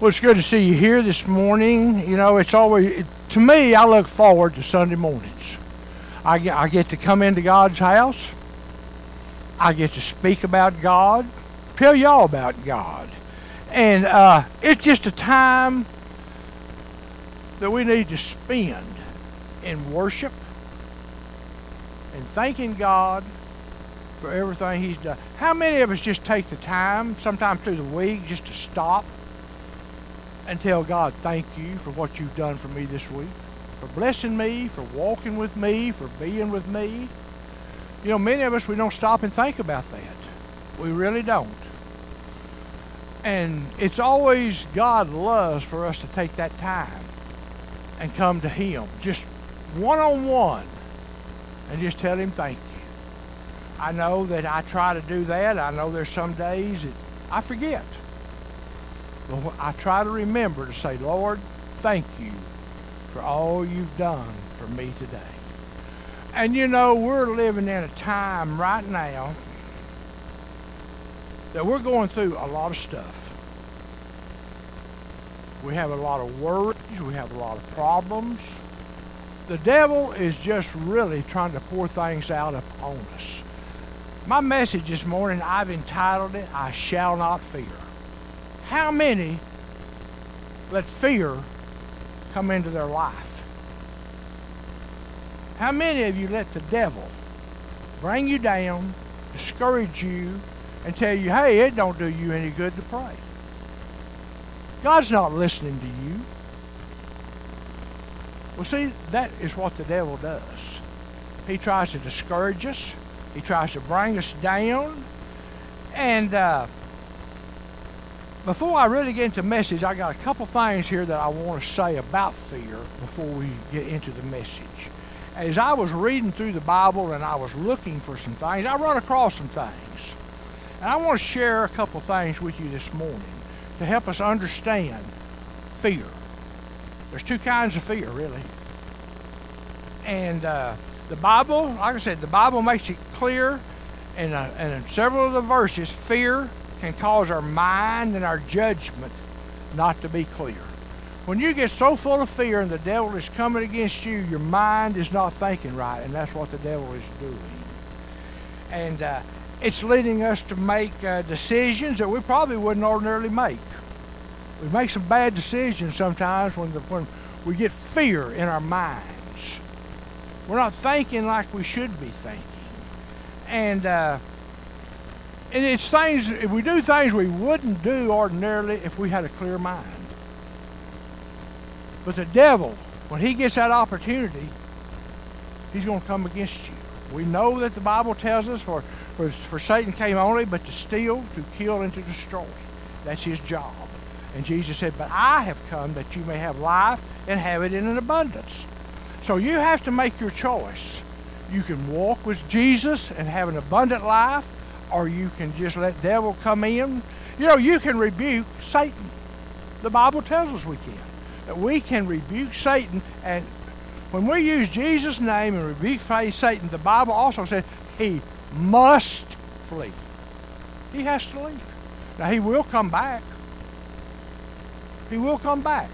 Well, it's good to see you here this morning. You know, it's always, to me, I look forward to Sunday mornings. I get, I get to come into God's house. I get to speak about God, tell y'all about God. And uh, it's just a time that we need to spend in worship and thanking God for everything He's done. How many of us just take the time, sometimes through the week, just to stop and tell God, thank you for what you've done for me this week, for blessing me, for walking with me, for being with me? You know, many of us, we don't stop and think about that. We really don't. And it's always God loves for us to take that time and come to Him, just one on one, and just tell Him thank you. I know that I try to do that. I know there's some days that I forget. I try to remember to say, Lord, thank you for all you've done for me today. And you know, we're living in a time right now that we're going through a lot of stuff. We have a lot of worries. We have a lot of problems. The devil is just really trying to pour things out upon us. My message this morning, I've entitled it, I Shall Not Fear. How many let fear come into their life? How many of you let the devil bring you down, discourage you, and tell you, hey, it don't do you any good to pray? God's not listening to you. Well, see, that is what the devil does. He tries to discourage us. He tries to bring us down. And uh, before I really get into message, I got a couple things here that I want to say about fear before we get into the message as I was reading through the Bible and I was looking for some things, I run across some things. And I want to share a couple things with you this morning to help us understand fear. There's two kinds of fear, really. And uh, the Bible, like I said, the Bible makes it clear, and uh, in several of the verses, fear can cause our mind and our judgment not to be clear. When you get so full of fear and the devil is coming against you, your mind is not thinking right, and that's what the devil is doing. And uh, it's leading us to make uh, decisions that we probably wouldn't ordinarily make. We make some bad decisions sometimes when, the, when we get fear in our minds. We're not thinking like we should be thinking. And, uh, and it's things, if we do things we wouldn't do ordinarily if we had a clear mind. But the devil, when he gets that opportunity, he's going to come against you. We know that the Bible tells us for, for, for Satan came only but to steal, to kill, and to destroy. That's his job. And Jesus said, But I have come that you may have life and have it in an abundance. So you have to make your choice. You can walk with Jesus and have an abundant life, or you can just let devil come in. You know, you can rebuke Satan. The Bible tells us we can that we can rebuke Satan. And when we use Jesus' name and rebuke Satan, the Bible also says he must flee. He has to leave. Now, he will come back. He will come back.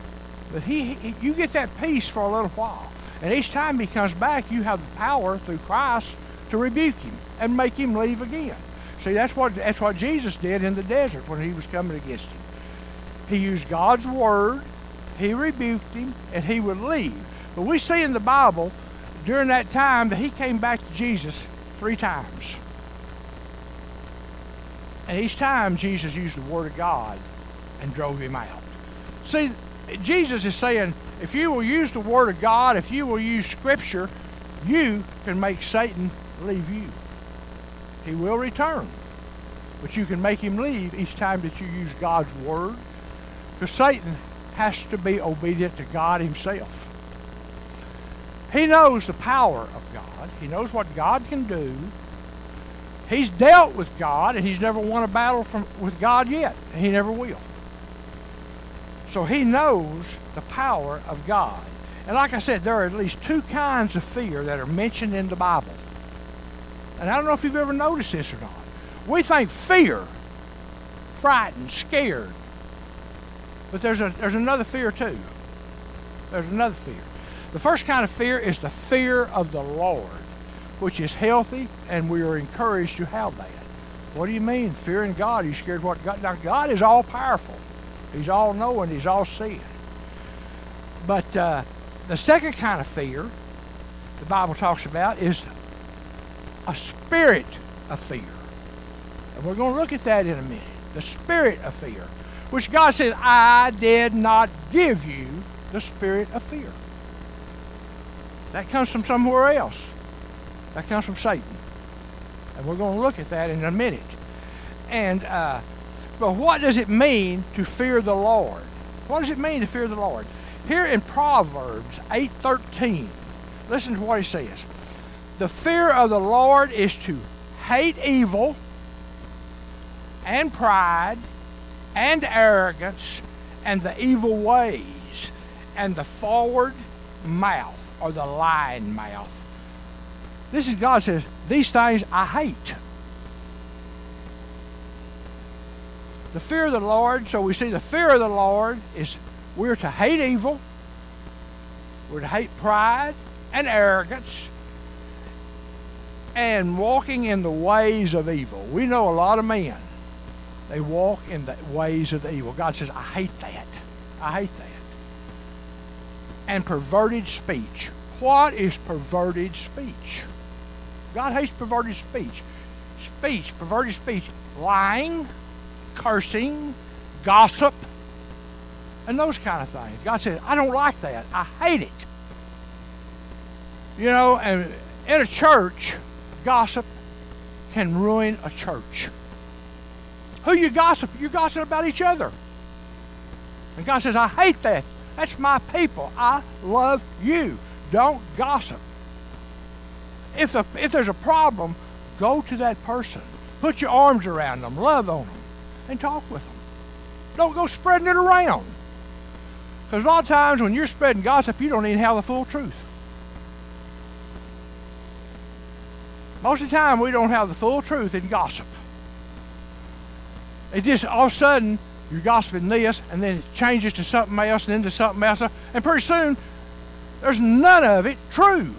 But he, he, you get that peace for a little while. And each time he comes back, you have the power through Christ to rebuke him and make him leave again. See, that's what, that's what Jesus did in the desert when he was coming against him. He used God's word he rebuked him, and he would leave. But we see in the Bible during that time that he came back to Jesus three times. And each time Jesus used the Word of God and drove him out. See, Jesus is saying, if you will use the Word of God, if you will use Scripture, you can make Satan leave you. He will return. But you can make him leave each time that you use God's Word. Because Satan has to be obedient to God himself. He knows the power of God. He knows what God can do. He's dealt with God, and he's never won a battle from, with God yet, and he never will. So he knows the power of God. And like I said, there are at least two kinds of fear that are mentioned in the Bible. And I don't know if you've ever noticed this or not. We think fear, frightened, scared, But there's, a, there's another fear too. There's another fear. The first kind of fear is the fear of the Lord, which is healthy, and we are encouraged to have that. What do you mean, fearing God? You scared what God? Now, God is all powerful. He's all knowing. He's all seeing. But uh, the second kind of fear the Bible talks about is a spirit of fear. And we're going to look at that in a minute. The spirit of fear, which God says, I did not give you the spirit of fear. That comes from somewhere else. That comes from Satan. And we're going to look at that in a minute. And, uh, but what does it mean to fear the Lord? What does it mean to fear the Lord? Here in Proverbs 8.13, listen to what he says. The fear of the Lord is to hate evil and pride and arrogance and the evil ways and the forward mouth or the lying mouth. This is God says, these things I hate. The fear of the Lord, so we see the fear of the Lord is we're to hate evil, we're to hate pride and arrogance, and walking in the ways of evil. We know a lot of men, they walk in the ways of the evil. God says, I hate that. I hate that. And perverted speech. What is perverted speech? God hates perverted speech. Speech, perverted speech, lying, cursing, gossip, and those kind of things. God says, I don't like that. I hate it. You know, and in a church, gossip can ruin a church. Who you gossip? You gossip about each other. And God says, I hate that. That's my people. I love you. Don't gossip. If, if there's a problem, go to that person. Put your arms around them, love on them, and talk with them. Don't go spreading it around. Because a lot of times when you're spreading gossip, you don't even have the full truth. Most of the time, we don't have the full truth in gossip. It just all of a sudden you're gossiping this, and then it changes to something else, and then to something else, and pretty soon there's none of it true.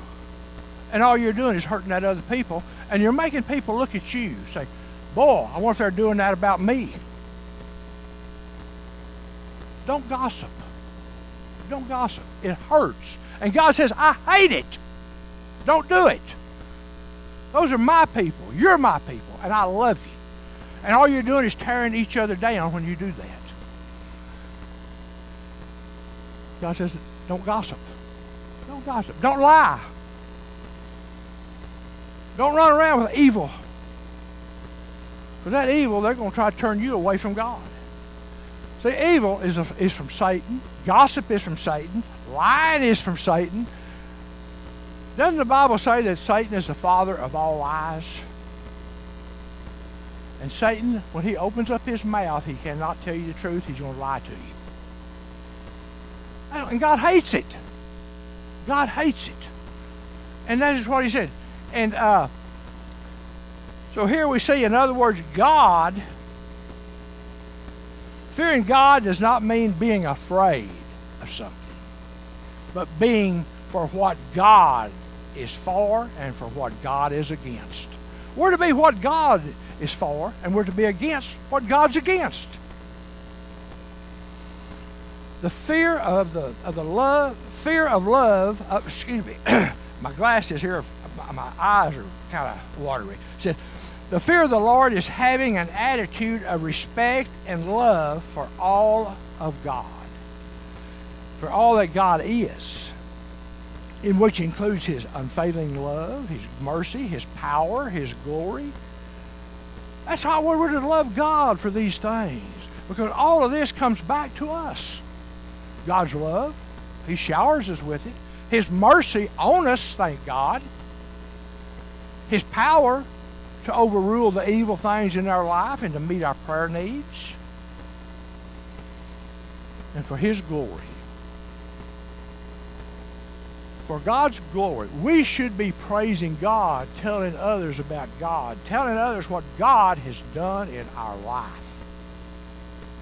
And all you're doing is hurting that other people, and you're making people look at you, say, "Boy, I wonder if they're doing that about me." Don't gossip. Don't gossip. It hurts. And God says, I hate it. Don't do it. Those are my people. You're my people. And I love you. And all you're doing is tearing each other down when you do that. God says, don't gossip. Don't gossip. Don't lie. Don't run around with evil. Because that evil, they're going to try to turn you away from God. See, evil is, a, is from Satan. Gossip is from Satan. Lying is from Satan. Doesn't the Bible say that Satan is the father of all lies? And Satan, when he opens up his mouth, he cannot tell you the truth. He's going to lie to you. And God hates it. God hates it. And that is what he said. And uh, so here we see, in other words, God, fearing God does not mean being afraid of something, but being for what God is for and for what God is against. We're to be what God is for, and we're to be against what God's against. The fear of the of the love, fear of love. Uh, excuse me, my glasses here, my eyes are kind of watery. Said, the fear of the Lord is having an attitude of respect and love for all of God, for all that God is in which includes his unfailing love, his mercy, his power, his glory. That's how we're to love God for these things. Because all of this comes back to us. God's love, he showers us with it. His mercy on us, thank God. His power to overrule the evil things in our life and to meet our prayer needs. And for his glory for God's glory. We should be praising God, telling others about God, telling others what God has done in our life.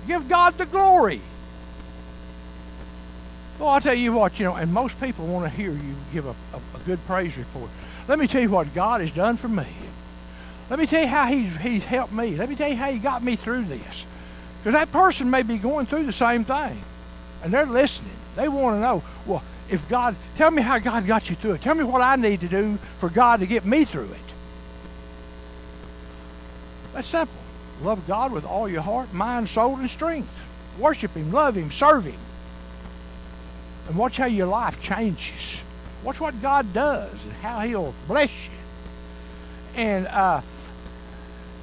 Give God the glory. Well, I'll tell you what, you know, and most people want to hear you give a, a, a good praise report. Let me tell you what God has done for me. Let me tell you how he's, he's helped me. Let me tell you how he got me through this. Because that person may be going through the same thing. And they're listening. They want to know, well, if God, tell me how God got you through it. Tell me what I need to do for God to get me through it. That's simple. Love God with all your heart, mind, soul, and strength. Worship Him, love Him, serve Him. And watch how your life changes. Watch what God does and how He'll bless you. And uh,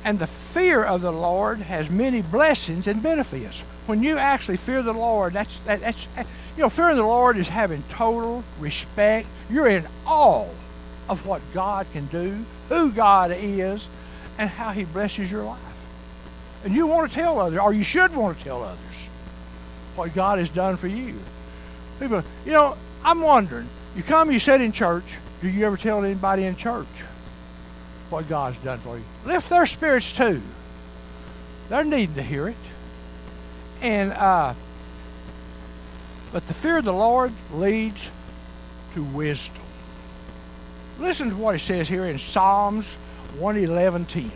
and the fear of the Lord has many blessings and benefits. When you actually fear the Lord, that's that, that's you know, fearing the Lord is having total respect. You're in awe of what God can do, who God is, and how He blesses your life. And you want to tell others, or you should want to tell others, what God has done for you. People, you know, I'm wondering, you come, you sit in church, do you ever tell anybody in church what God's done for you? Lift their spirits too. They're needing to hear it. And, uh, but the fear of the Lord leads to wisdom. Listen to what it says here in Psalms 111.10.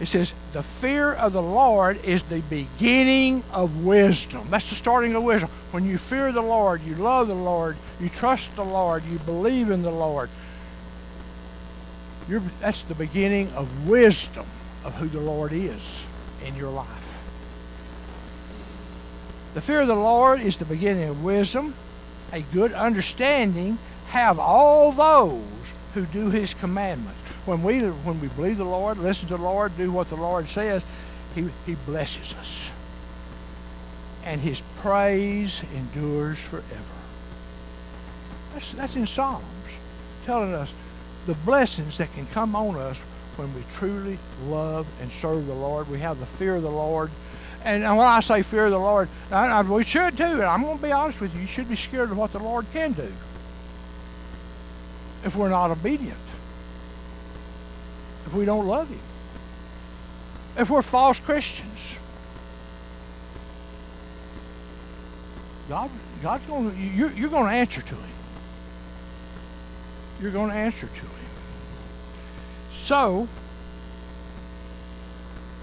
It says, the fear of the Lord is the beginning of wisdom. That's the starting of wisdom. When you fear the Lord, you love the Lord, you trust the Lord, you believe in the Lord. that's the beginning of wisdom of who the Lord is in your life. The fear of the Lord is the beginning of wisdom. A good understanding have all those who do his commandments. When we when we believe the Lord, listen to the Lord, do what the Lord says, he, he blesses us. And his praise endures forever. That's, that's in Psalms, telling us the blessings that can come on us when we truly love and serve the Lord. We have the fear of the Lord and, when I say fear of the Lord, I, I, we should too. And I'm going to be honest with you. You should be scared of what the Lord can do if we're not obedient, if we don't love Him, if we're false Christians. God, God's going to, you're, you're going to answer to Him. You're going to answer to Him. So,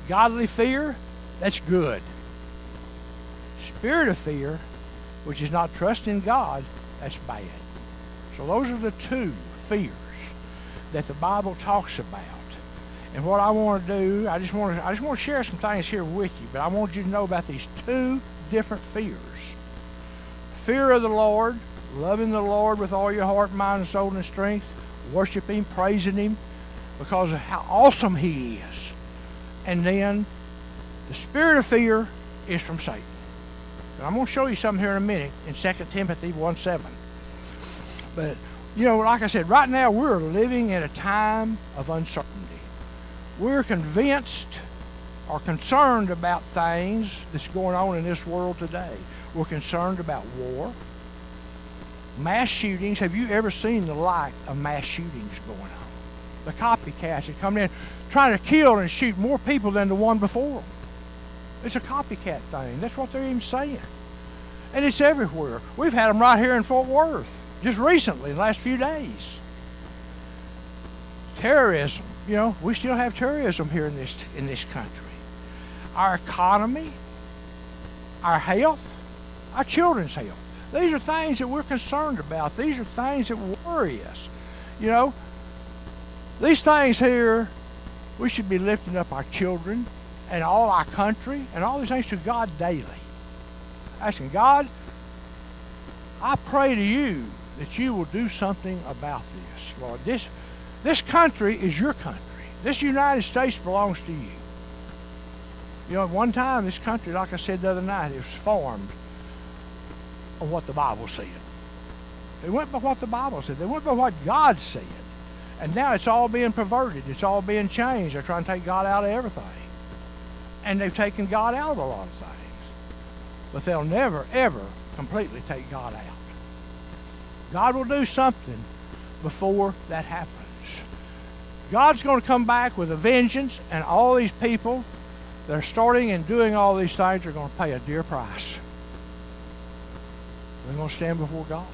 godly fear that's good. Spirit of fear, which is not trusting God, that's bad. So those are the two fears that the Bible talks about. And what I want to do, I just want to, I just want to share some things here with you, but I want you to know about these two different fears. Fear of the Lord, loving the Lord with all your heart, mind, soul, and strength, worshiping, praising Him because of how awesome He is. And then the spirit of fear is from Satan. And I'm going to show you something here in a minute in 2 Timothy 1 7. But, you know, like I said, right now we're living in a time of uncertainty. We're convinced or concerned about things that's going on in this world today. We're concerned about war, mass shootings. Have you ever seen the like of mass shootings going on? The copycats that come in trying to kill and shoot more people than the one before them. It's a copycat thing. That's what they're even saying. And it's everywhere. We've had them right here in Fort Worth just recently, the last few days. Terrorism. You know, we still have terrorism here in this in this country. Our economy, our health, our children's health. These are things that we're concerned about. These are things that worry us. You know, these things here, we should be lifting up our children, and all our country and all these things to God daily. Asking God, I pray to you that you will do something about this, Lord. This, this country is your country. This United States belongs to you. You know, at one time, this country, like I said the other night, it was formed on what the Bible said. They went by what the Bible said. They went by what God said. And now it's all being perverted. It's all being changed. They're trying to take God out of everything and they've taken God out of a lot of things. But they'll never, ever completely take God out. God will do something before that happens. God's going to come back with a vengeance, and all these people that are starting and doing all these things are going to pay a dear price. They're going to stand before God.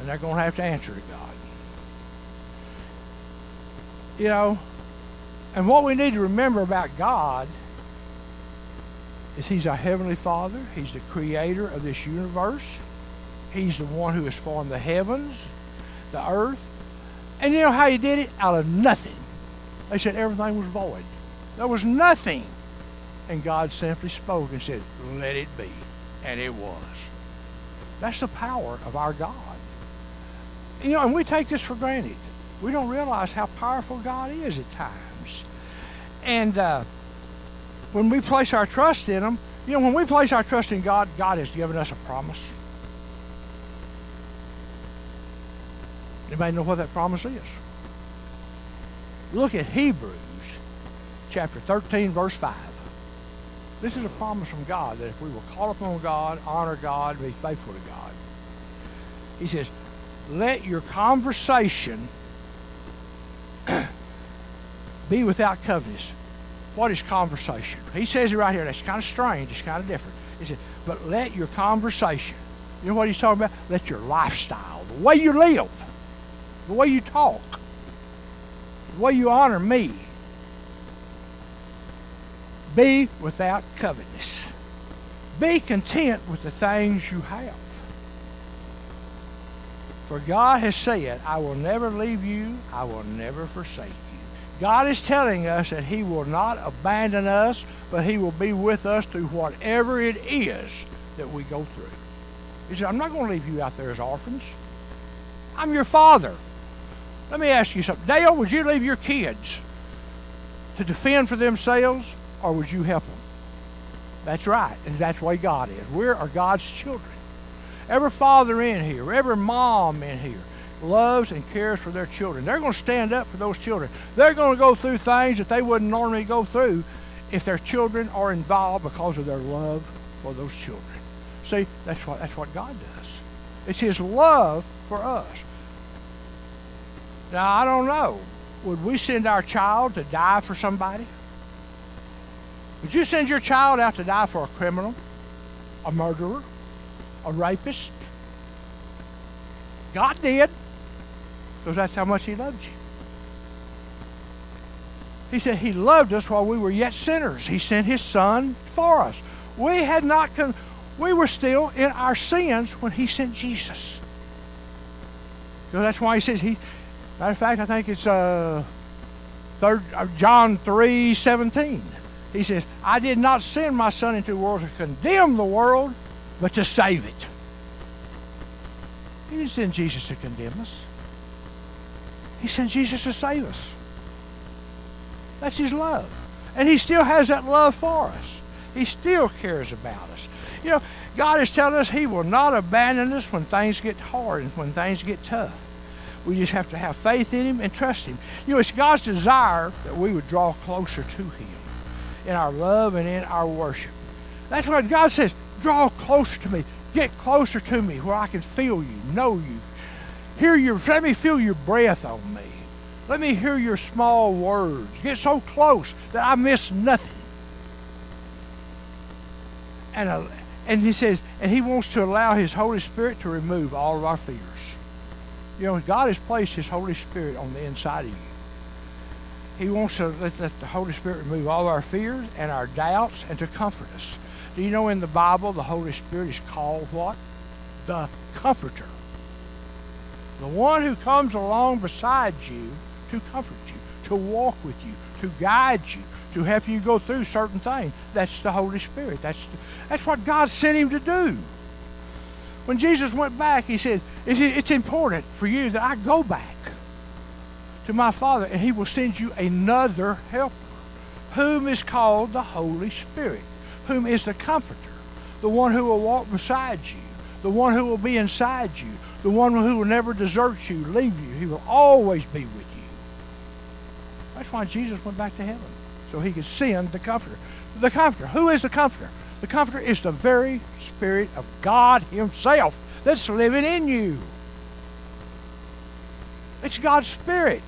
And they're going to have to answer to God. You know, and what we need to remember about God is He's our Heavenly Father. He's the creator of this universe. He's the one who has formed the heavens, the earth. And you know how He did it? Out of nothing. They said everything was void. There was nothing. And God simply spoke and said, Let it be. And it was. That's the power of our God. You know, and we take this for granted. We don't realize how powerful God is at times. And uh, when we place our trust in Him, you know, when we place our trust in God, God has given us a promise. Anybody know what that promise is? Look at Hebrews chapter 13, verse 5. This is a promise from God that if we will call upon God, honor God, be faithful to God. He says, let your conversation be without covetousness. What is conversation? He says it right here. That's kind of strange. It's kind of different. He said, but let your conversation, you know what he's talking about? Let your lifestyle, the way you live, the way you talk, the way you honor me, be without covetousness. Be content with the things you have. For God has said, I will never leave you, I will never forsake you. God is telling us that He will not abandon us, but He will be with us through whatever it is that we go through. He said, I'm not going to leave you out there as orphans. I'm your father. Let me ask you something. Dale, would you leave your kids to defend for themselves, or would you help them? That's right, and that's the way God is. We are God's children. Every father in here, every mom in here, loves and cares for their children. They're going to stand up for those children. They're going to go through things that they wouldn't normally go through if their children are involved because of their love for those children. See, that's what that's what God does. It's His love for us. Now I don't know. Would we send our child to die for somebody? Would you send your child out to die for a criminal, a murderer, a rapist? God did because that's how much he loved you. He said he loved us while we were yet sinners. He sent his son for us. We had not con- we were still in our sins when he sent Jesus. So that's why he says he matter of fact I think it's uh, third uh, John 3 17. He says, I did not send my son into the world to condemn the world, but to save it. He didn't send Jesus to condemn us. He sent Jesus to save us. That's his love. And he still has that love for us. He still cares about us. You know, God is telling us he will not abandon us when things get hard and when things get tough. We just have to have faith in him and trust him. You know, it's God's desire that we would draw closer to him in our love and in our worship. That's what God says. Draw closer to me. Get closer to me where I can feel you, know you, hear your, let me feel your breath on me. Let me hear your small words. Get so close that I miss nothing. And, uh, and he says, and he wants to allow his Holy Spirit to remove all of our fears. You know, God has placed his Holy Spirit on the inside of you. He wants to let, let the Holy Spirit remove all our fears and our doubts and to comfort us. Do you know in the Bible the Holy Spirit is called what? The Comforter. The one who comes along beside you to comfort you, to walk with you, to guide you, to help you go through certain things. That's the Holy Spirit. That's, the, that's what God sent him to do. When Jesus went back, he said, It's important for you that I go back to my Father, and he will send you another helper, whom is called the Holy Spirit, whom is the Comforter, the one who will walk beside you, the one who will be inside you, the one who will never desert you, leave you. He will always be with you. That's why Jesus went back to heaven, so he could send the Comforter. The Comforter. Who is the Comforter? The Comforter is the very Spirit of God Himself that's living in you. It's God's Spirit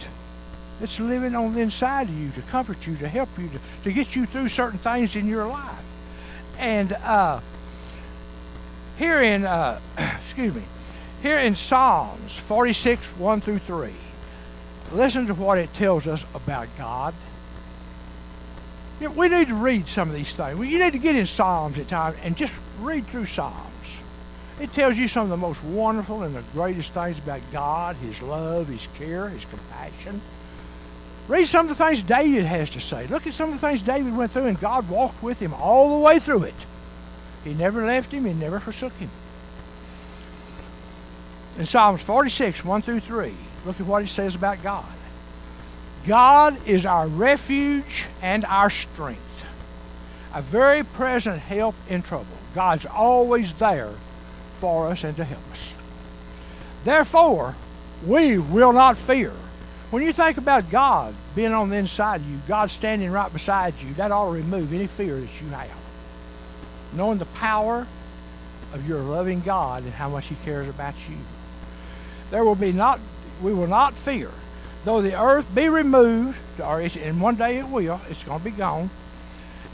that's living on the inside of you to comfort you, to help you, to, to get you through certain things in your life. And uh, Here in, uh, excuse me, here in Psalms 46, 1 through 3, listen to what it tells us about God. We need to read some of these things. You need to get in Psalms at times and just read through Psalms. It tells you some of the most wonderful and the greatest things about God, His love, His care, His compassion. Read some of the things David has to say. Look at some of the things David went through, and God walked with him all the way through it. He never left him, He never forsook him. In Psalms 46, 1 through 3, look at what it says about God. God is our refuge and our strength, a very present help in trouble. God's always there for us and to help us. Therefore, we will not fear. When you think about God being on the inside of you, God standing right beside you, that ought to remove any fear that you have. Knowing the power of your loving God and how much He cares about you. There will be not, we will not fear. Though the earth be removed, or and one day it will, it's going to be gone.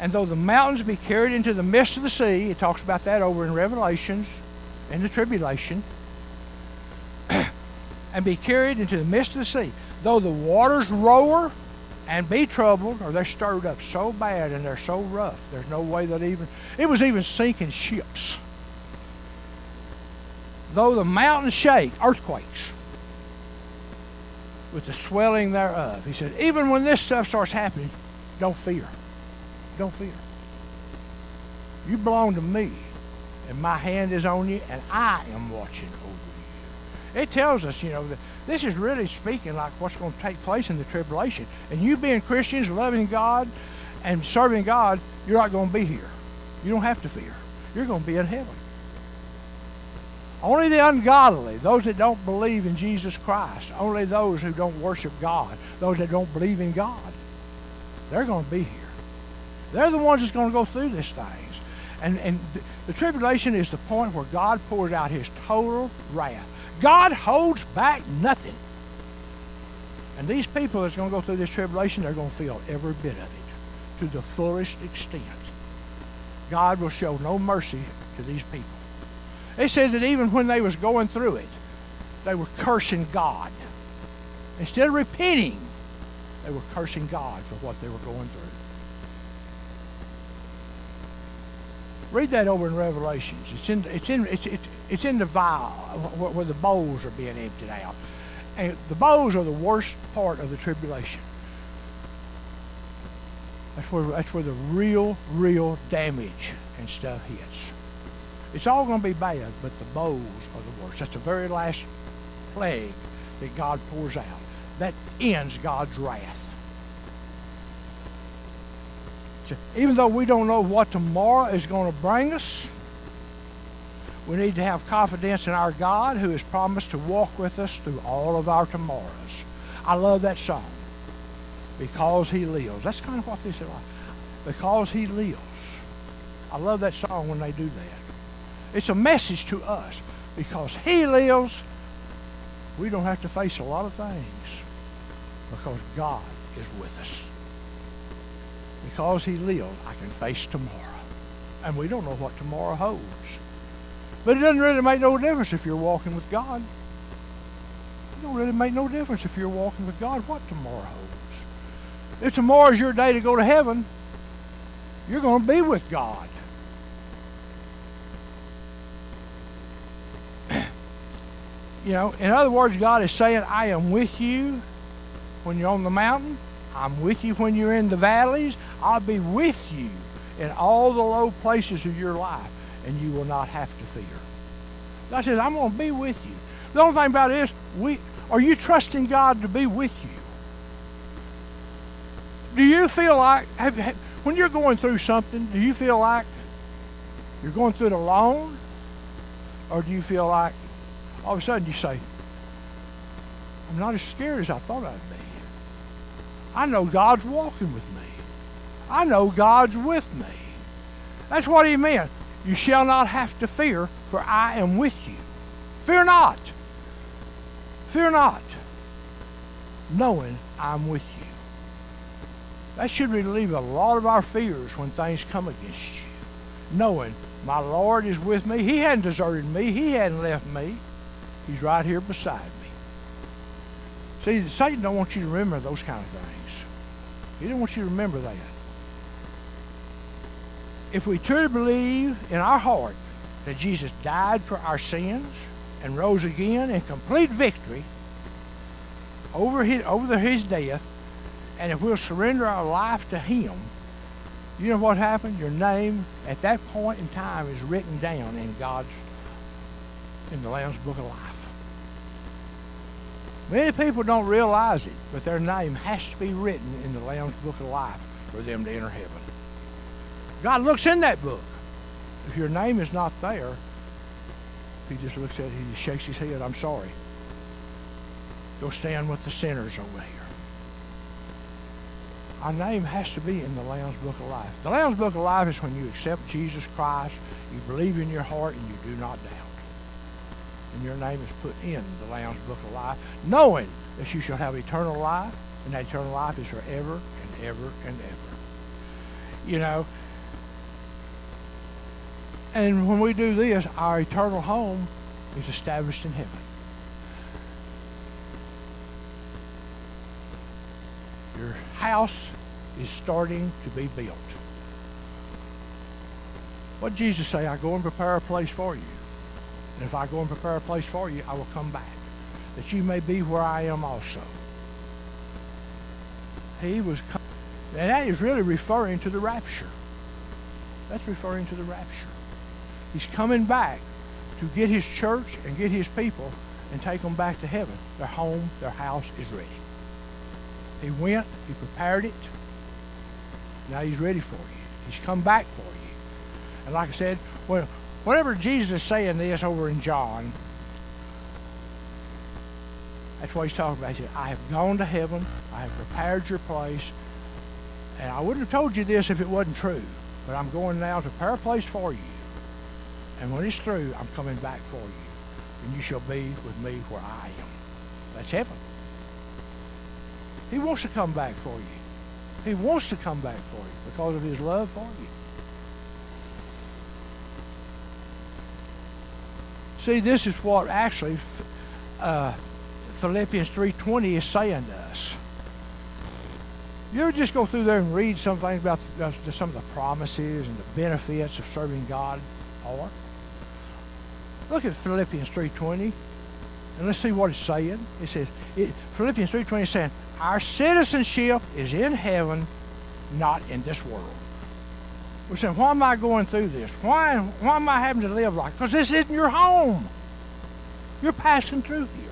And though the mountains be carried into the midst of the sea, it talks about that over in Revelations, in the tribulation, and be carried into the midst of the sea. Though the waters roar and be troubled, or they're stirred up so bad and they're so rough, there's no way that even, it was even sinking ships. Though the mountains shake, earthquakes, with the swelling thereof. He said, even when this stuff starts happening, don't fear. Don't fear. You belong to me, and my hand is on you, and I am watching. It tells us, you know, that this is really speaking like what's going to take place in the tribulation. And you being Christians, loving God, and serving God, you're not going to be here. You don't have to fear. You're going to be in heaven. Only the ungodly, those that don't believe in Jesus Christ, only those who don't worship God, those that don't believe in God, they're going to be here. They're the ones that's going to go through these things. And, and the, the tribulation is the point where God pours out his total wrath. God holds back nothing. And these people that's going to go through this tribulation, they're going to feel every bit of it to the fullest extent. God will show no mercy to these people. It says that even when they was going through it, they were cursing God. Instead of repenting, they were cursing God for what they were going through. Read that over in Revelations. It's in it's in it's it's, it's in the vial where, where the bowls are being emptied out, and the bowls are the worst part of the tribulation. That's where that's where the real real damage and stuff hits. It's all going to be bad, but the bowls are the worst. That's the very last plague that God pours out. That ends God's wrath. So even though we don't know what tomorrow is going to bring us, we need to have confidence in our God who has promised to walk with us through all of our tomorrows. I love that song. Because he lives. That's kind of what is like. Because he lives. I love that song when they do that. It's a message to us. Because He lives, we don't have to face a lot of things. Because God is with us. Because He lives, I can face tomorrow. And we don't know what tomorrow holds. But it doesn't really make no difference if you're walking with God. It don't really make no difference if you're walking with God what tomorrow holds. If tomorrow's your day to go to heaven, you're going to be with God. You know, in other words, God is saying, I am with you when you're on the mountain. I'm with you when you're in the valleys. I'll be with you in all the low places of your life, and you will not have to fear. God says, I'm going to be with you. The only thing about it is, we, are you trusting God to be with you? Do you feel like, have, have, when you're going through something, do you feel like you're going through it alone? Or do you feel like all of a sudden you say, I'm not as scared as I thought I'd be. I know God's walking with me. I know God's with me. That's what he meant. You shall not have to fear, for I am with you. Fear not. Fear not, knowing I'm with you. That should relieve a lot of our fears when things come against you, knowing My Lord is with me. He hadn't deserted me. He hadn't left me. He's right here beside me. See, Satan don't want you to remember those kind of things. He don't want you to remember that. If we truly believe in our heart that Jesus died for our sins and rose again in complete victory over his, over his death, and if we'll surrender our life to him, you know what happened? Your name at that point in time is written down in God's, in the Lamb's Book of Life. Many people don't realize it, but their name has to be written in the Lamb's Book of Life for them to enter heaven. God looks in that book. If your name is not there, he just looks at it, he shakes his head, I'm sorry. Go stand with the sinners over here. Our name has to be in the Lamb's Book of Life. The Lamb's Book of Life is when you accept Jesus Christ, you believe in your heart, and you do not doubt. And your name is put in the Lamb's Book of Life, knowing that you shall have eternal life, and that eternal life is forever and ever and ever. You know, and when we do this, our eternal home is established in heaven. Your house is starting to be built. What did Jesus say? I go and prepare a place for you. And if I go and prepare a place for you, I will come back, that you may be where I am also. He was, com- and that is really referring to the rapture. That's referring to the rapture. He's coming back to get his church and get his people and take them back to heaven. Their home, their house is ready. He went, he prepared it. Now he's ready for you. He's come back for you. And like I said, when, whenever Jesus is saying this over in John, that's what he's talking about. He said, I have gone to heaven. I have prepared your place. And I wouldn't have told you this if it wasn't true. But I'm going now to prepare a place for you. And when it's through, I'm coming back for you. And you shall be with me where I am. That's heaven. He wants to come back for you. He wants to come back for you because of his love for you. See, this is what actually uh, Philippians 3.20 is saying to us. You ever just go through there and read some things about the, some of the promises and the benefits of serving God Or Look at Philippians 3.20 and let's see what it's saying. It says, it, Philippians 3.20 is saying, our citizenship is in heaven, not in this world. We're saying, why am I going through this? Why, why am I having to live like Because this isn't your home. You're passing through here.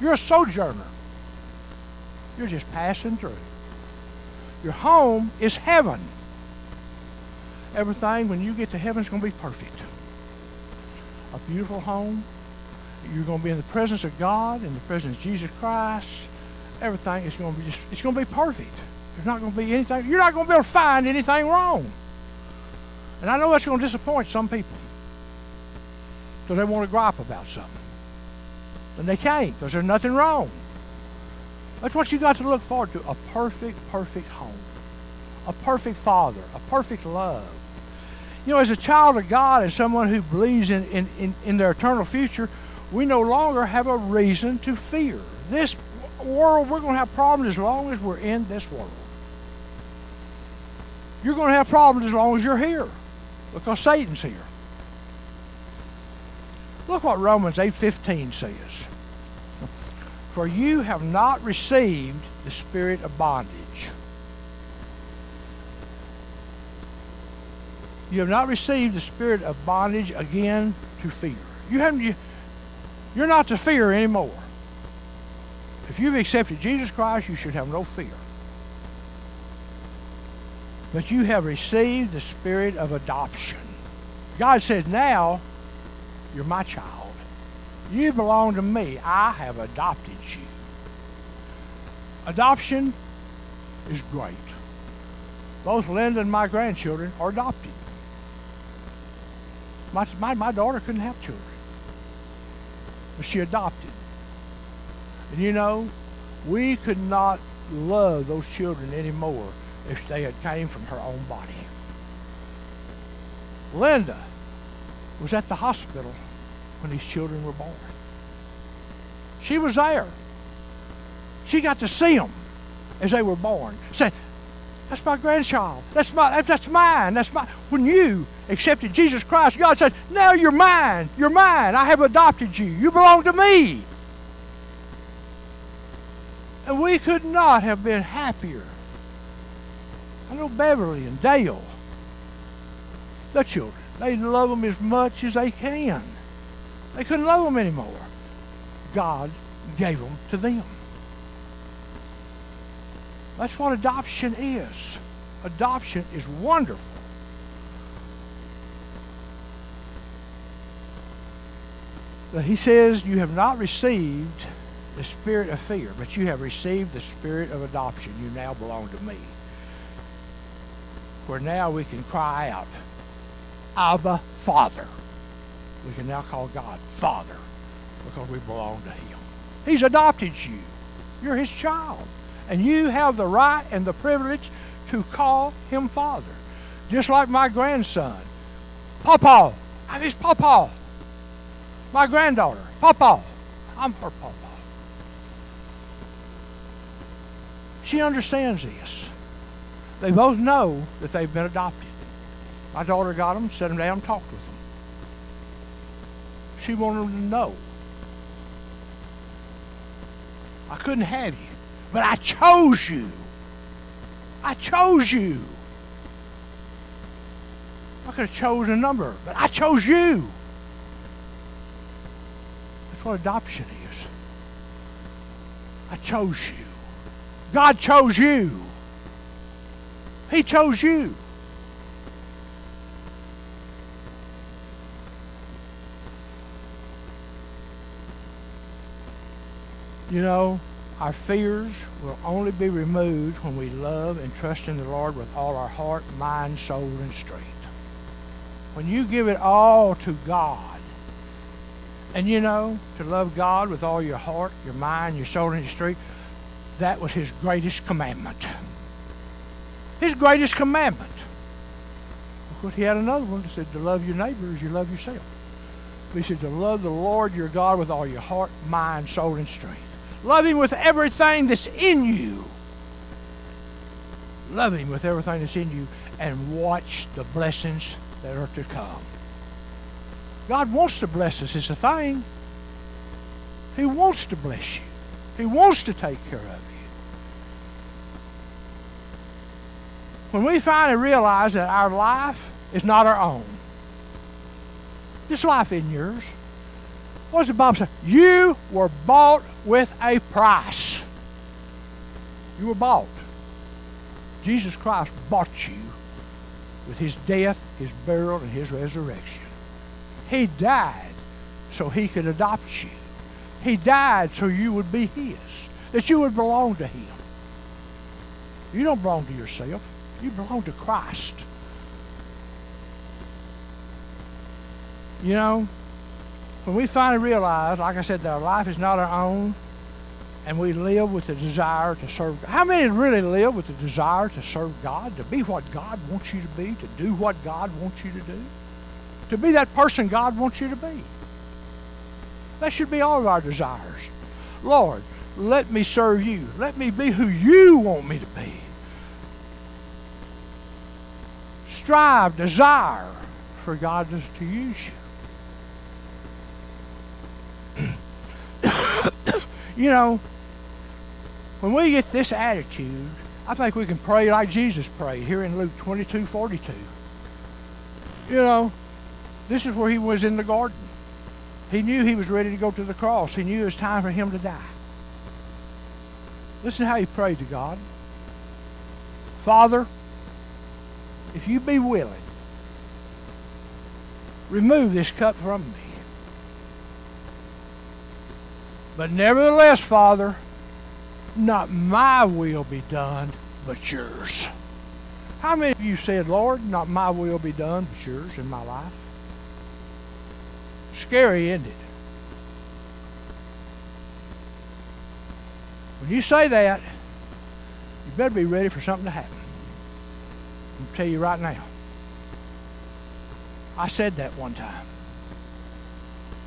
You're a sojourner. You're just passing through. Your home is heaven. Everything, when you get to heaven, is going to be perfect. A beautiful home. You're going to be in the presence of God, in the presence of Jesus Christ everything is going to be just, it's going to be perfect. There's not going to be anything, you're not going to be able to find anything wrong. And I know that's going to disappoint some people. because they want to gripe about something. And they can't because there's nothing wrong. That's what you got to look forward to. A perfect, perfect home. A perfect father. A perfect love. You know, as a child of God and someone who believes in, in, in, in their eternal future, we no longer have a reason to fear. This world, we're going to have problems as long as we're in this world. You're going to have problems as long as you're here because Satan's here. Look what Romans 8:15 says. For you have not received the spirit of bondage. You have not received the spirit of bondage again to fear. You haven't you, you're not to fear anymore. If you've accepted Jesus Christ, you should have no fear. But you have received the spirit of adoption. God says, now you're my child. You belong to me. I have adopted you. Adoption is great. Both Linda and my grandchildren are adopted. My, my, my daughter couldn't have children, but she adopted. And you know, we could not love those children anymore if they had came from her own body. Linda was at the hospital when these children were born. She was there. She got to see them as they were born. Say, that's my grandchild. That's my that's mine. That's my when you accepted Jesus Christ, God said, Now you're mine. You're mine. I have adopted you. You belong to me. And we could not have been happier. I know Beverly and Dale, the children, they love them as much as they can. They couldn't love them anymore. God gave them to them. That's what adoption is. Adoption is wonderful. But he says, You have not received the spirit of fear, but you have received the spirit of adoption. You now belong to me. Where now we can cry out, Abba, Father. We can now call God Father because we belong to Him. He's adopted you. You're His child. And you have the right and the privilege to call Him Father. Just like my grandson. Papa. I'm his Papa. My granddaughter. Papa. I'm her Papa. She understands this. They both know that they've been adopted. My daughter got them, sat them down, talked with them. She wanted them to know. I couldn't have you, but I chose you. I chose you. I could have chosen a number, but I chose you. That's what adoption is. I chose you. God chose you. He chose you. You know, our fears will only be removed when we love and trust in the Lord with all our heart, mind, soul, and strength. When you give it all to God, and you know, to love God with all your heart, your mind, your soul, and your strength, that was his greatest commandment. His greatest commandment. Of course, he had another one that said to love your neighbor as you love yourself. He said to love the Lord your God with all your heart, mind, soul, and strength. Love Him with everything that's in you. Love Him with everything that's in you and watch the blessings that are to come. God wants to bless us. It's a thing. He wants to bless you. He wants to take care of you. When we finally realize that our life is not our own, this life isn't yours. What does the Bible say? You were bought with a price. You were bought. Jesus Christ bought you with his death, his burial, and his resurrection. He died so he could adopt you. He died so you would be his, that you would belong to him. You don't belong to yourself. You belong to Christ. You know, when we finally realize, like I said, that our life is not our own, and we live with the desire to serve God. How many really live with the desire to serve God, to be what God wants you to be, to do what God wants you to do? To be that person God wants you to be. That should be all of our desires. Lord, let me serve you. Let me be who you want me to be. Strive, desire for God to, use you. you know, when we get this attitude, I think we can pray like Jesus prayed here in Luke 22 42. You know, this is where he was in the garden. He knew he was ready to go to the cross. He knew it was time for him to die. Listen how he prayed to God. Father, if you be willing, remove this cup from me. But nevertheless, Father, not my will be done, but yours. How many of you said, Lord, not my will be done, but yours in my life? Scary, isn't it? When you say that, you better be ready for something to happen. I'll tell you right now. I said that one time.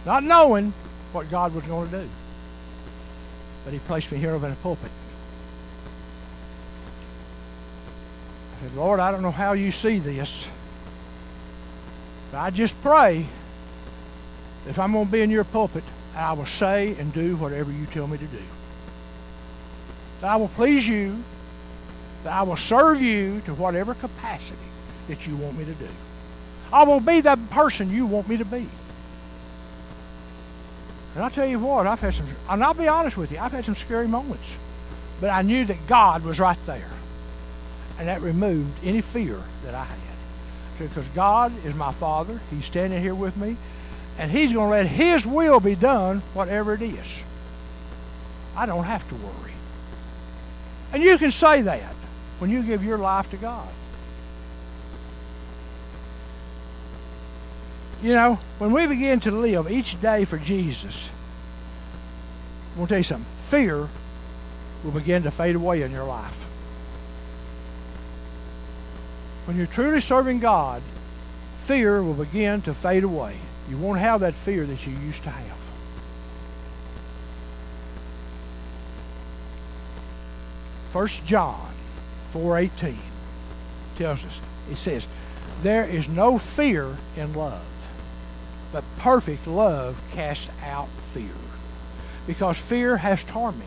not knowing what God was going to do. But he placed me here over in the pulpit. I said, Lord, I don't know how you see this. But I just pray if I'm going to be in your pulpit, I will say and do whatever you tell me to do. That I will please you, that I will serve you to whatever capacity that you want me to do. I will be the person you want me to be. And I'll tell you what, I've had some, and I'll be honest with you, I've had some scary moments. But I knew that God was right there. And that removed any fear that I had. Because God is my Father. He's standing here with me. And He's going to let His will be done, whatever it is. I don't have to worry. And you can say that when you give your life to God. You know, when we begin to live each day for Jesus, I'm going to tell you something. Fear will begin to fade away in your life. When you're truly serving God, fear will begin to fade away. You won't have that fear that you used to have. First John 4:18 tells us. It says, "There is no fear in love, but perfect love casts out fear, because fear has torment.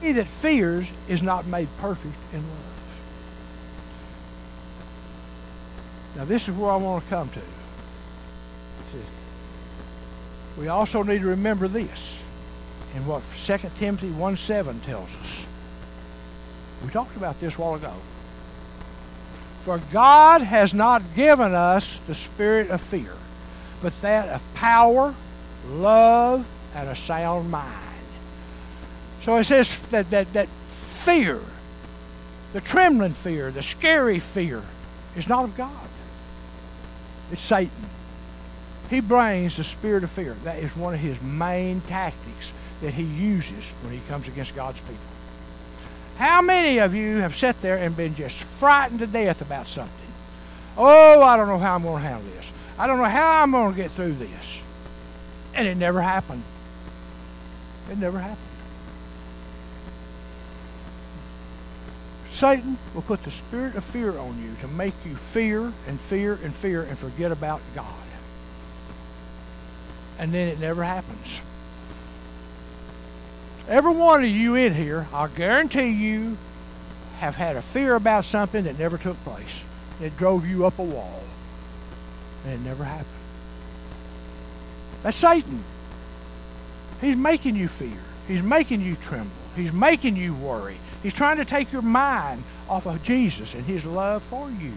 He that fears is not made perfect in love." Now this is where I want to come to. We also need to remember this in what 2 Timothy 1 7 tells us. We talked about this a while ago. For God has not given us the spirit of fear, but that of power, love, and a sound mind. So it says that, that, that fear, the trembling fear, the scary fear, is not of God. It's Satan. He brings the spirit of fear. That is one of his main tactics that he uses when he comes against God's people. How many of you have sat there and been just frightened to death about something? Oh, I don't know how I'm going to handle this. I don't know how I'm going to get through this. And it never happened. It never happened. Satan will put the spirit of fear on you to make you fear and fear and fear and forget about God. And then it never happens. Every one of you in here, I guarantee you, have had a fear about something that never took place. It drove you up a wall. And it never happened. That's Satan. He's making you fear. He's making you tremble. He's making you worry. He's trying to take your mind off of Jesus and his love for you.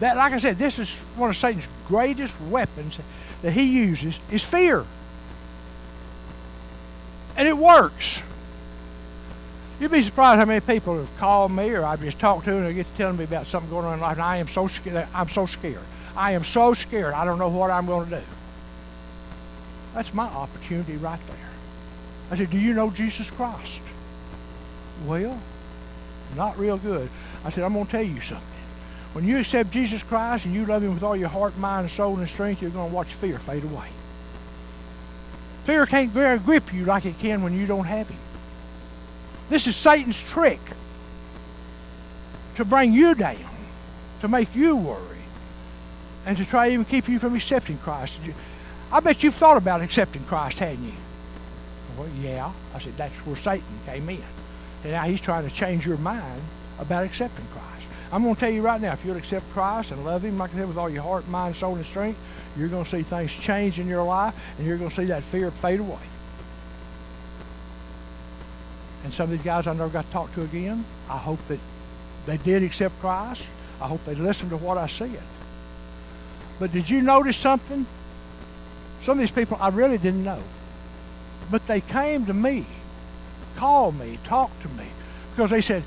That, like I said, this is one of Satan's greatest weapons that he uses is fear. And it works. You'd be surprised how many people have called me or I've just talked to and they get to telling me about something going on in life and I am so scared. I'm so scared. I am so scared. I don't know what I'm going to do. That's my opportunity right there. I said, do you know Jesus Christ? Well, not real good. I said, I'm going to tell you something. When you accept Jesus Christ and you love him with all your heart, mind, soul, and strength, you're going to watch fear fade away. Fear can't grip you like it can when you don't have him. This is Satan's trick to bring you down, to make you worry, and to try to even keep you from accepting Christ. I bet you've thought about accepting Christ, hadn't you? Well, yeah. I said, that's where Satan came in. And now he's trying to change your mind about accepting Christ. I'm going to tell you right now, if you'll accept Christ and love him, like I said, with all your heart, mind, soul, and strength, you're going to see things change in your life, and you're going to see that fear fade away. And some of these guys I never got to talk to again, I hope that they did accept Christ. I hope they listened to what I said. But did you notice something? Some of these people I really didn't know. But they came to me called me, talked to me, because they said,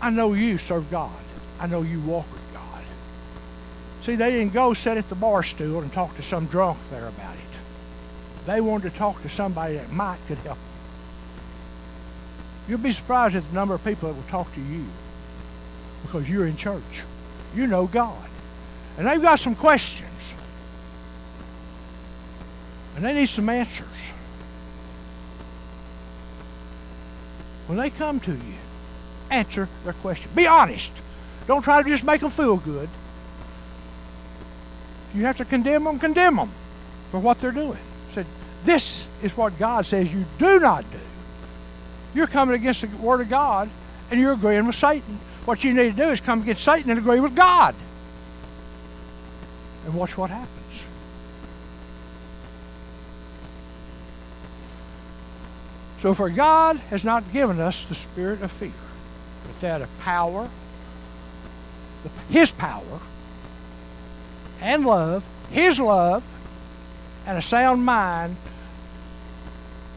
I know you serve God. I know you walk with God. See, they didn't go sit at the bar stool and talk to some drunk there about it. They wanted to talk to somebody that might could help them. You'll be surprised at the number of people that will talk to you because you're in church. You know God. And they've got some questions. And they need some answers. When they come to you, answer their question. Be honest. Don't try to just make them feel good. You have to condemn them, condemn them for what they're doing. Said, this is what God says you do not do. You're coming against the Word of God and you're agreeing with Satan. What you need to do is come against Satan and agree with God. And watch what happens. So, for God has not given us the spirit of fear, but that of power, His power, and love, His love, and a sound mind.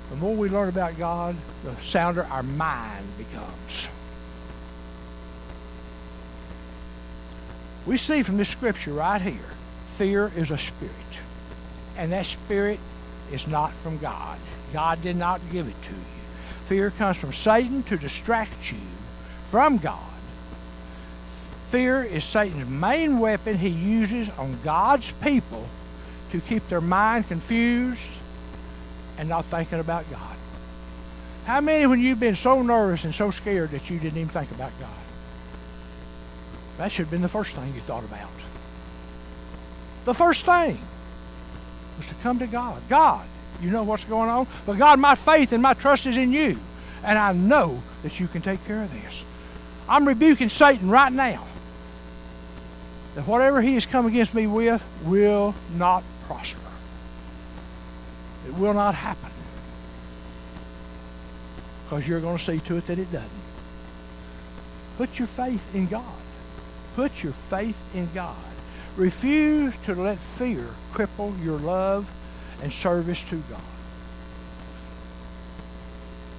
The more we learn about God, the sounder our mind becomes. We see from this scripture right here, fear is a spirit. And that spirit is not from God. God did not give it to you. Fear comes from Satan to distract you from God. Fear is Satan's main weapon he uses on God's people to keep their mind confused and not thinking about God. How many, when you've been so nervous and so scared that you didn't even think about God? That should have been the first thing you thought about. The first thing was to come to God. God, you know what's going on? But God, my faith and my trust is in you. And I know that you can take care of this. I'm rebuking Satan right now. That whatever he has come against me with will not prosper. It will not happen. Because you're going to see to it that it doesn't. Put your faith in God. Put your faith in God. Refuse to let fear cripple your love and service to God.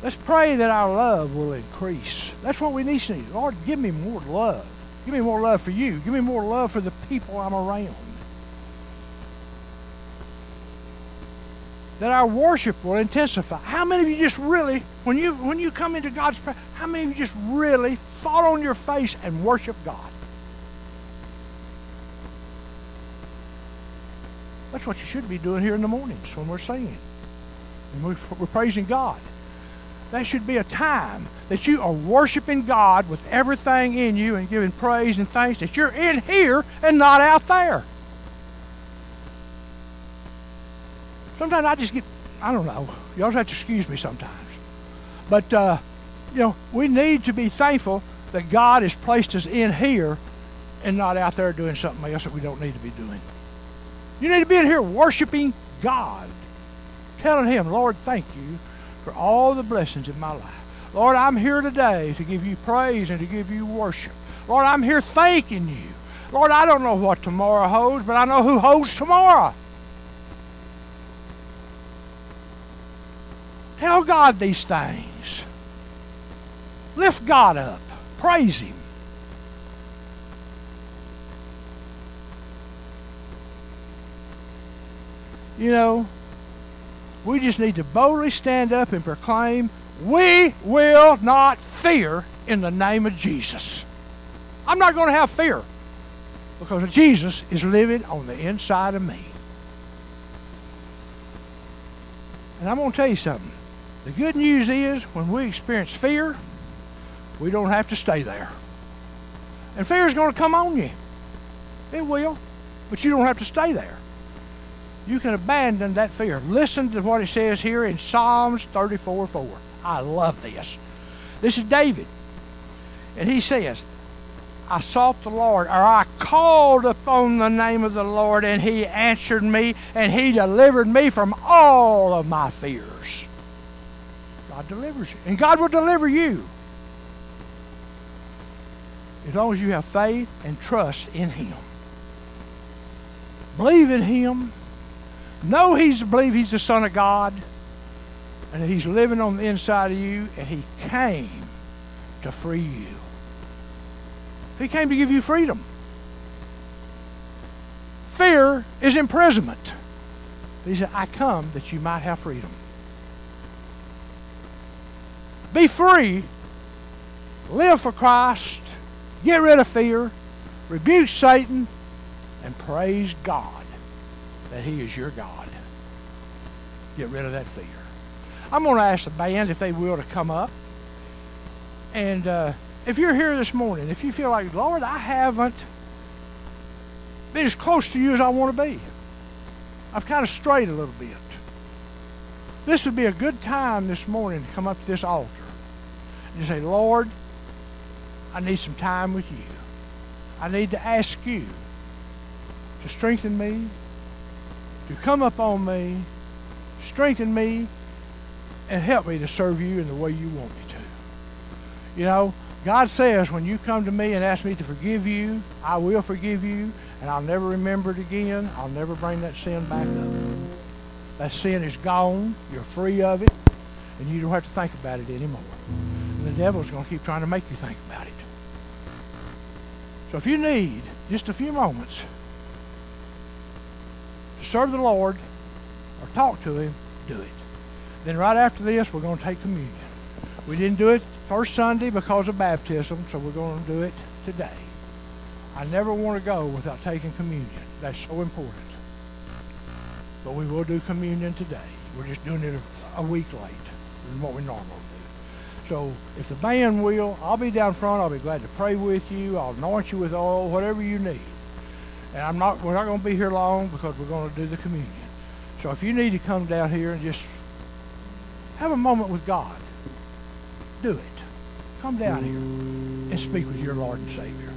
Let's pray that our love will increase. That's what we need to need. Lord, give me more love. Give me more love for you. Give me more love for the people I'm around. That our worship will intensify. How many of you just really, when you when you come into God's presence, how many of you just really fall on your face and worship God? That's what you should be doing here in the mornings when we're singing. And we're, praising God. That should be a time that you are worshiping God with everything in you and giving praise and thanks that you're in here and not out there. Sometimes I just get, I don't know, always have to excuse me sometimes. But, uh, you know, we need to be thankful that God has placed us in here and not out there doing something else that we don't need to be doing. You need to be in here worshiping God, telling Him, Lord, thank you for all the blessings in my life. Lord, I'm here today to give you praise and to give you worship. Lord, I'm here thanking you. Lord, I don't know what tomorrow holds, but I know who holds tomorrow. Tell God these things. Lift God up. Praise Him. You know, we just need to boldly stand up and proclaim, we will not fear in the name of Jesus. I'm not going to have fear because Jesus is living on the inside of me. And I'm going to tell you something. The good news is when we experience fear, we don't have to stay there. And fear is going to come on you. It will. But you don't have to stay there you can abandon that fear. Listen to what it says here in Psalms 34 4. I love this. This is David. And he says, I sought the Lord, or I called upon the name of the Lord, and he answered me, and he delivered me from all of my fears. God delivers you. And God will deliver you. As long as you have faith and trust in him. Believe in him Know he's believe he's the Son of God, and he's living on the inside of you, and he came to free you. He came to give you freedom. Fear is imprisonment. He said, I come that you might have freedom. Be free. Live for Christ. Get rid of fear. Rebuke Satan. And praise God that He is your God. get rid of that fear. I'm going to ask the band if they will to come up. And uh, if you're here this morning, if you feel like, Lord, I haven't been as close to you as I want to be, I've kind of strayed a little bit. This would be a good time this morning to come up to this altar and say, Lord, I need some time with you. I need to ask you to strengthen me, to come up on me, strengthen me, and help me to serve you in the way you want me to. You know, God says when you come to me and ask me to forgive you, I will forgive you, and I'll never remember it again. I'll never bring that sin back up. That sin is gone. You're free of it, and you don't have to think about it anymore. And the devil's going to keep trying to make you think about it. So if you need just a few moments serve the Lord or talk to Him, do it. Then right after this, we're going to take communion. We didn't do it first Sunday because of baptism, so we're going to do it today. I never want to go without taking communion. That's so important. But we will do communion today. We're just doing it a, week late than what we normally do. So if the band will, I'll be down front. I'll be glad to pray with you. I'll anoint you with oil, whatever you need. And I'm not. We're not going to be here long because we're going to do the communion. So if you need to come down here and just have a moment with God, do it. Come down here and speak with your Lord and Savior.